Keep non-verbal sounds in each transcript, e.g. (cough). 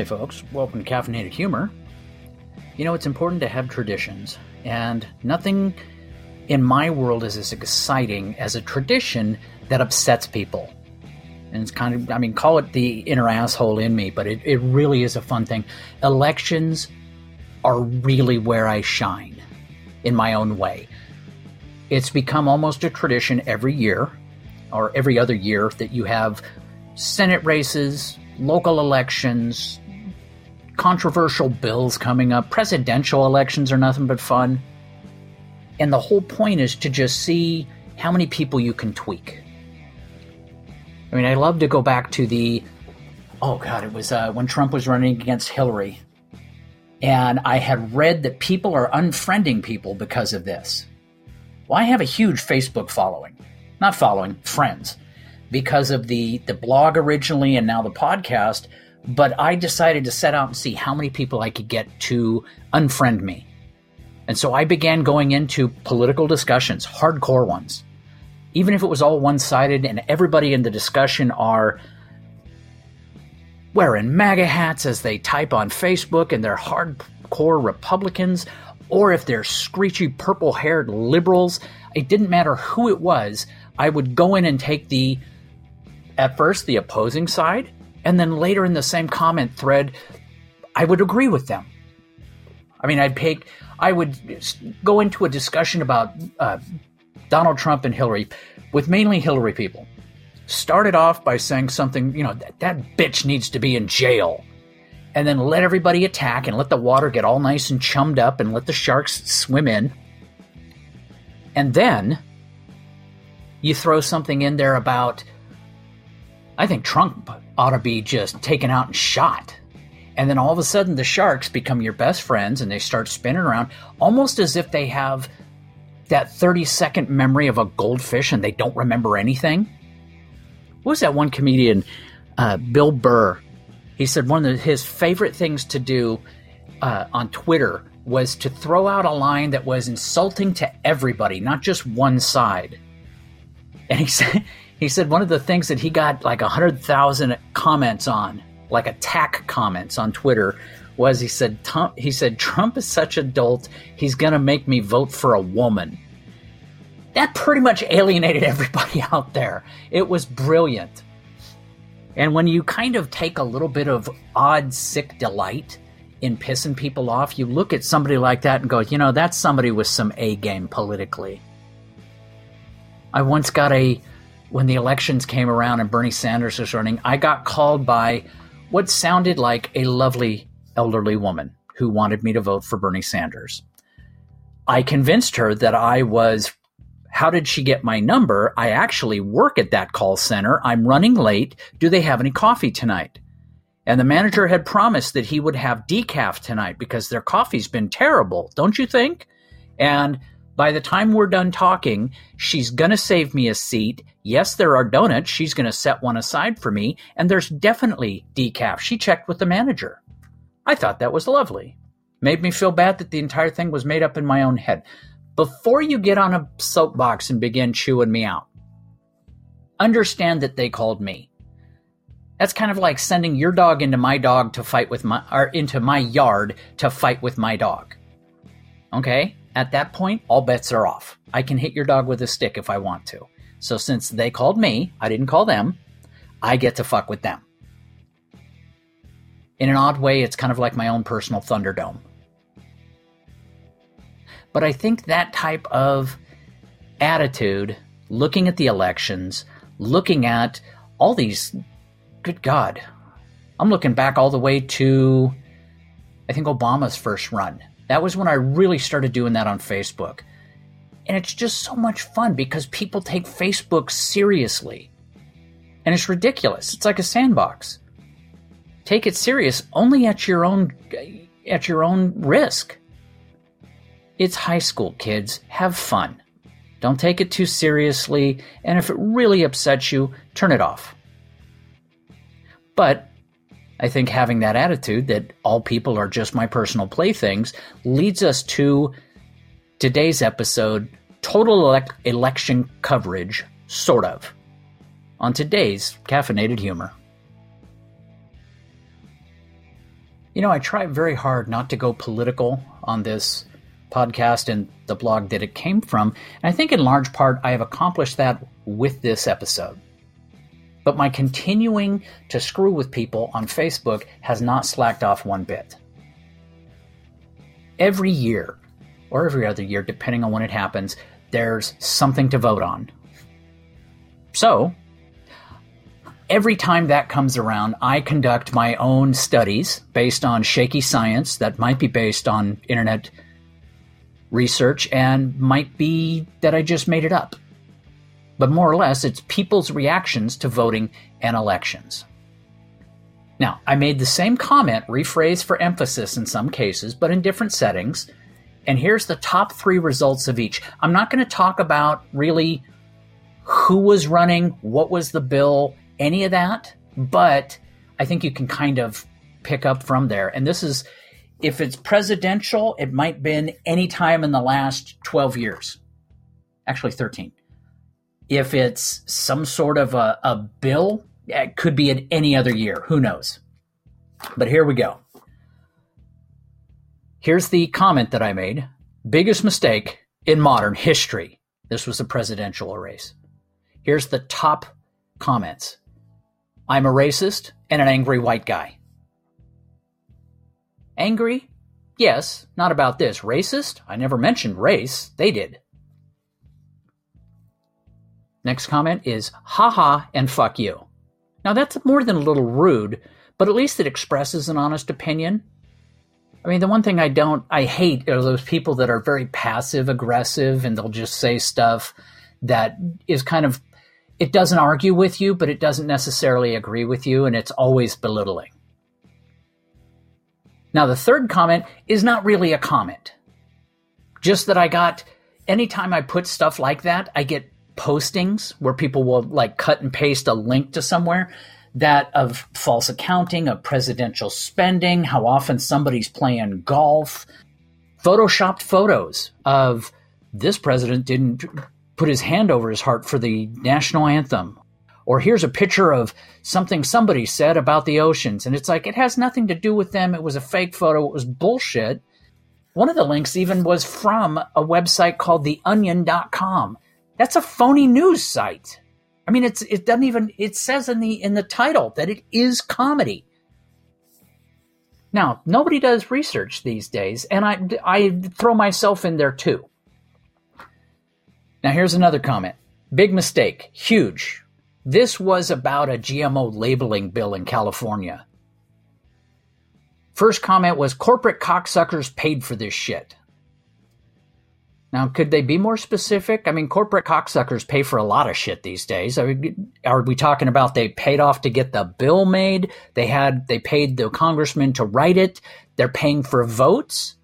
Hey, folks, welcome to Caffeinated Humor. You know, it's important to have traditions, and nothing in my world is as exciting as a tradition that upsets people. And it's kind of, I mean, call it the inner asshole in me, but it, it really is a fun thing. Elections are really where I shine in my own way. It's become almost a tradition every year or every other year that you have Senate races, local elections, controversial bills coming up. Presidential elections are nothing but fun. And the whole point is to just see how many people you can tweak. I mean, I love to go back to the, oh God, it was uh, when Trump was running against Hillary. And I had read that people are unfriending people because of this. Well, I have a huge Facebook following, not following, friends, because of the, the blog originally and now the podcast. But I decided to set out and see how many people I could get to unfriend me. And so I began going into political discussions, hardcore ones. Even if it was all one sided and everybody in the discussion are wearing MAGA hats as they type on Facebook and they're hardcore Republicans or if they're screechy purple haired liberals. It didn't matter who it was. I would go in and take the, at first, the opposing side, and then later in the same comment thread, I would agree with them. I mean, I'd pick, I would go into a discussion about uh, Donald Trump and Hillary with mainly Hillary people. Started off by saying something, you know, that, that bitch needs to be in jail and then let everybody attack and let the water get all nice and chummed up and let the sharks swim in. And then you throw something in there about, I think Trump ought to be just taken out and shot. And then all of a sudden the sharks become your best friends and they start spinning around almost as if they have that 30 second memory of a goldfish and they don't remember anything. What was that one comedian, uh, Bill Burr? He said one of his favorite things to do uh, on Twitter was to throw out a line that was insulting to everybody, not just one side. And he (laughs) said, he said one of the things that he got like 100,000 comments on, like attack comments on Twitter, was he said, he said, Trump is such a dolt, he's going to make me vote for a woman. That pretty much alienated everybody (laughs) out there. It was brilliant. And when you kind of take a little bit of odd, sick delight in pissing people off, you look at somebody like that and go, you know, that's somebody with some A game politically. I once got a, when the elections came around and Bernie Sanders was running, I got called by what sounded like a lovely elderly woman who wanted me to vote for Bernie Sanders. I convinced her that I was how did she get my number? I actually work at that call center. I'm running late. Do they have any coffee tonight? And the manager had promised that he would have decaf tonight because their coffee's been terrible, don't you think? And by the time we're done talking, she's going to save me a seat. Yes, there are donuts. She's going to set one aside for me. And there's definitely decaf. She checked with the manager. I thought that was lovely. Made me feel bad that the entire thing was made up in my own head before you get on a soapbox and begin chewing me out, understand that they called me. That's kind of like sending your dog into my dog to fight with my or into my yard to fight with my dog. Okay? At that point, all bets are off. I can hit your dog with a stick if I want to. So since they called me, I didn't call them, I get to fuck with them. In an odd way, it's kind of like my own personal Thunderdome. But I think that type of attitude, looking at the elections, looking at all these, good God, I'm looking back all the way to, I think, Obama's first run. That was when I really started doing that on Facebook. And it's just so much fun because people take Facebook seriously. And it's ridiculous. It's like a sandbox. Take it serious only at your own at your own risk. It's high school, kids. Have fun. Don't take it too seriously, and if it really upsets you, turn it off. But I think having that attitude that all people are just my personal playthings leads us to today's episode total elect- election coverage, sort of, on today's Caffeinated Humor. You know, I try very hard not to go political on this podcast and the blog that it came from. And I think in large part I have accomplished that with this episode. But my continuing to screw with people on Facebook has not slacked off one bit. Every year, or every other year, depending on when it happens, there's something to vote on. So, every time that comes around, I conduct my own studies based on shaky science that might be based on internet research and might be that I just made it up. But more or less, it's people's reactions to voting and elections. Now, I made the same comment, rephrased for emphasis in some cases, but in different settings. And here's the top three results of each. I'm not going to talk about really who was running, what was the bill, any of that, but I think you can kind of pick up from there. And this is, if it's presidential, it might have been any time in the last 12 years, actually 13. If it's some sort of a, a bill, it could be at any other year. Who knows? But here we go. Here's the comment that I made. Biggest mistake in modern history. This was a presidential race. Here's the top comments I'm a racist and an angry white guy. Angry? Yes, not about this. Racist? I never mentioned race. They did. Next comment is haha and fuck you. Now that's more than a little rude, but at least it expresses an honest opinion. I mean, the one thing I don't, I hate are those people that are very passive aggressive and they'll just say stuff that is kind of it doesn't argue with you, but it doesn't necessarily agree with you, and it's always belittling. Now, the third comment is not really a comment. Just that I got, anytime I put stuff like that, I get postings where people will like cut and paste a link to somewhere that of false accounting, of presidential spending, how often somebody's playing golf, photoshopped photos of this president didn't put his hand over his heart for the national anthem. Or here's a picture of something somebody said about the oceans. And it's like, it has nothing to do with them. It was a fake photo. It was bullshit. One of the links even was from a website called theonion.com. That's a phony news site. I mean, it's it doesn't even it says in the in the title that it is comedy. Now, nobody does research these days, and I I throw myself in there too. Now, here's another comment. Big mistake. Huge. This was about a GMO labeling bill in California. First comment was corporate cocksuckers paid for this shit. Now, could they be more specific? I mean, corporate cocksuckers pay for a lot of shit these days. Are we, are we talking about they paid off to get the bill made? They had they paid the congressman to write it. They're paying for votes,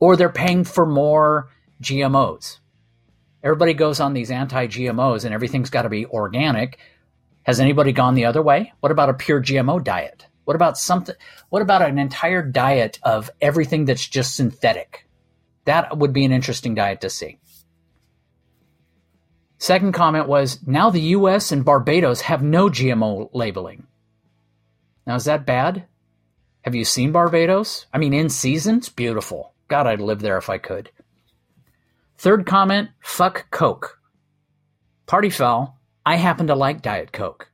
or they're paying for more GMOs. Everybody goes on these anti GMOs and everything's got to be organic. Has anybody gone the other way? What about a pure GMO diet? What about something? What about an entire diet of everything that's just synthetic? That would be an interesting diet to see. Second comment was now the US and Barbados have no GMO labeling. Now, is that bad? Have you seen Barbados? I mean, in season, it's beautiful. God, I'd live there if I could. Third comment fuck Coke. Party foul. I happen to like Diet Coke.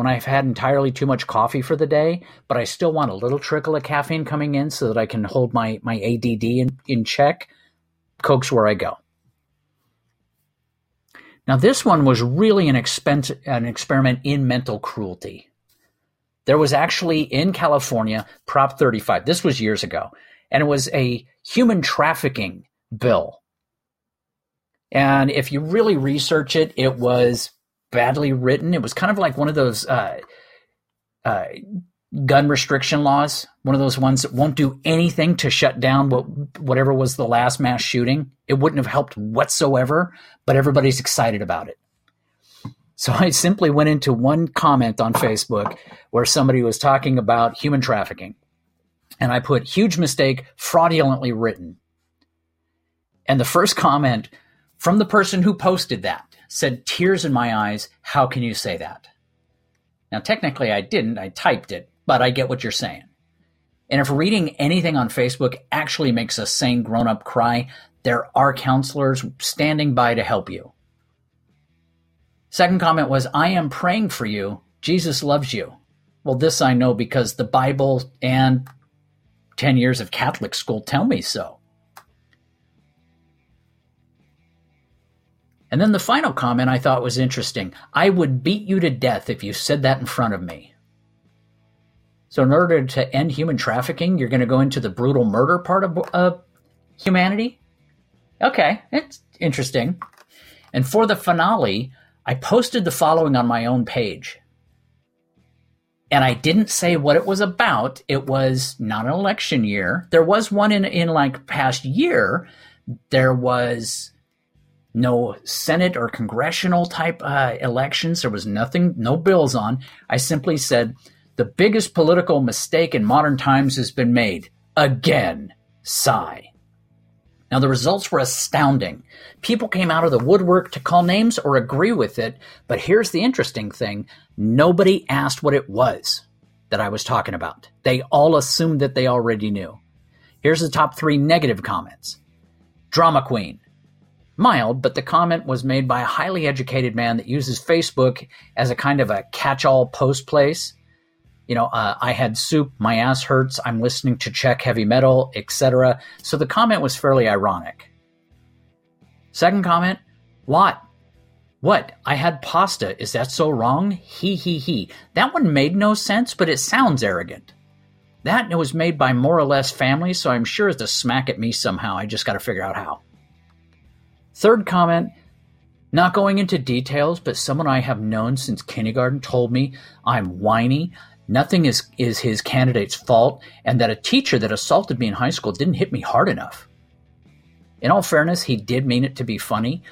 When I've had entirely too much coffee for the day, but I still want a little trickle of caffeine coming in so that I can hold my, my ADD in, in check, Coke's where I go. Now, this one was really an, expense, an experiment in mental cruelty. There was actually in California Prop 35. This was years ago, and it was a human trafficking bill and if you really research it, it was badly written. It was kind of like one of those uh, uh, gun restriction laws, one of those ones that won't do anything to shut down what, whatever was the last mass shooting. It wouldn't have helped whatsoever, but everybody's excited about it. So I simply went into one comment on Facebook where somebody was talking about human trafficking. And I put huge mistake, fraudulently written. And the first comment from the person who posted that said, Tears in my eyes. How can you say that? Now, technically, I didn't. I typed it, but I get what you're saying. And if reading anything on Facebook actually makes a sane grown up cry, there are counselors standing by to help you. Second comment was, I am praying for you. Jesus loves you. Well, this I know because the Bible and 10 years of Catholic school tell me so. And then the final comment I thought was interesting. I would beat you to death if you said that in front of me. So, in order to end human trafficking, you're going to go into the brutal murder part of uh, humanity? Okay, it's interesting. And for the finale, I posted the following on my own page. And I didn't say what it was about. It was not an election year. There was one in, in like past year. There was no Senate or congressional type uh, elections. There was nothing, no bills on. I simply said, the biggest political mistake in modern times has been made. Again. Sigh. Now, the results were astounding. People came out of the woodwork to call names or agree with it, but here's the interesting thing nobody asked what it was that I was talking about. They all assumed that they already knew. Here's the top three negative comments Drama Queen. Mild, but the comment was made by a highly educated man that uses Facebook as a kind of a catch all post place you know, uh, I had soup, my ass hurts, I'm listening to Czech heavy metal, etc. So the comment was fairly ironic. Second comment, what? What? I had pasta. Is that so wrong? He, he, he. That one made no sense, but it sounds arrogant. That was made by more or less family, so I'm sure it's a smack at me somehow. I just got to figure out how. Third comment, not going into details, but someone I have known since kindergarten told me I'm whiny, nothing is, is his candidate's fault, and that a teacher that assaulted me in high school didn't hit me hard enough. In all fairness, he did mean it to be funny,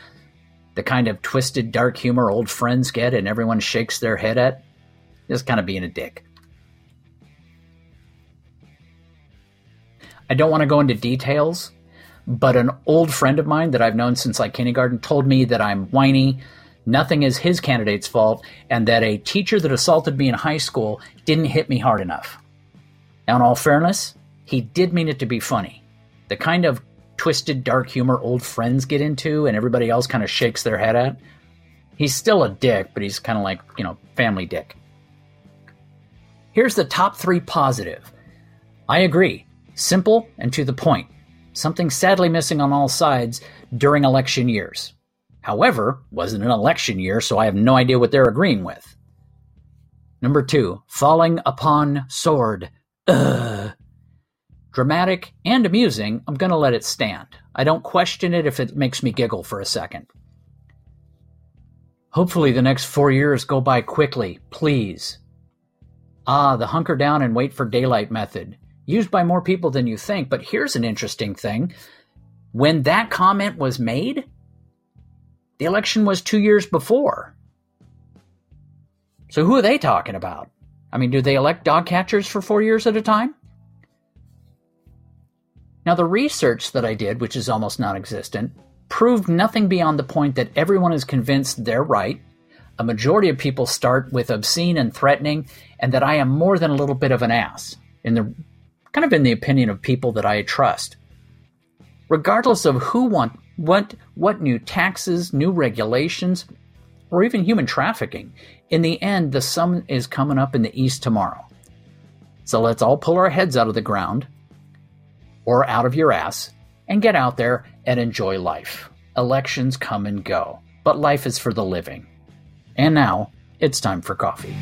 the kind of twisted dark humor old friends get and everyone shakes their head at. Just kind of being a dick. I don't want to go into details, but an old friend of mine that I've known since like kindergarten told me that I'm whiny, nothing is his candidate's fault, and that a teacher that assaulted me in high school didn't hit me hard enough. Now, in all fairness, he did mean it to be funny. The kind of twisted dark humor old friends get into and everybody else kind of shakes their head at. He's still a dick, but he's kind of like, you know, family dick. Here's the top three positive. I agree. Simple and to the point. Something sadly missing on all sides during election years. However, wasn't an election year, so I have no idea what they're agreeing with. Number two, falling upon sword. Ugh. Dramatic and amusing, I'm going to let it stand. I don't question it if it makes me giggle for a second. Hopefully, the next four years go by quickly, please. Ah, the hunker down and wait for daylight method. Used by more people than you think, but here's an interesting thing. When that comment was made, the election was two years before. So who are they talking about? I mean, do they elect dog catchers for four years at a time? Now, the research that I did, which is almost non existent, proved nothing beyond the point that everyone is convinced they're right. A majority of people start with obscene and threatening, and that I am more than a little bit of an ass, in the kind of in the opinion of people that I trust. Regardless of who want what what new taxes, new regulations, or even human trafficking. In the end, the sun is coming up in the east tomorrow. So let's all pull our heads out of the ground or out of your ass and get out there and enjoy life. Elections come and go, but life is for the living. And now, it's time for coffee.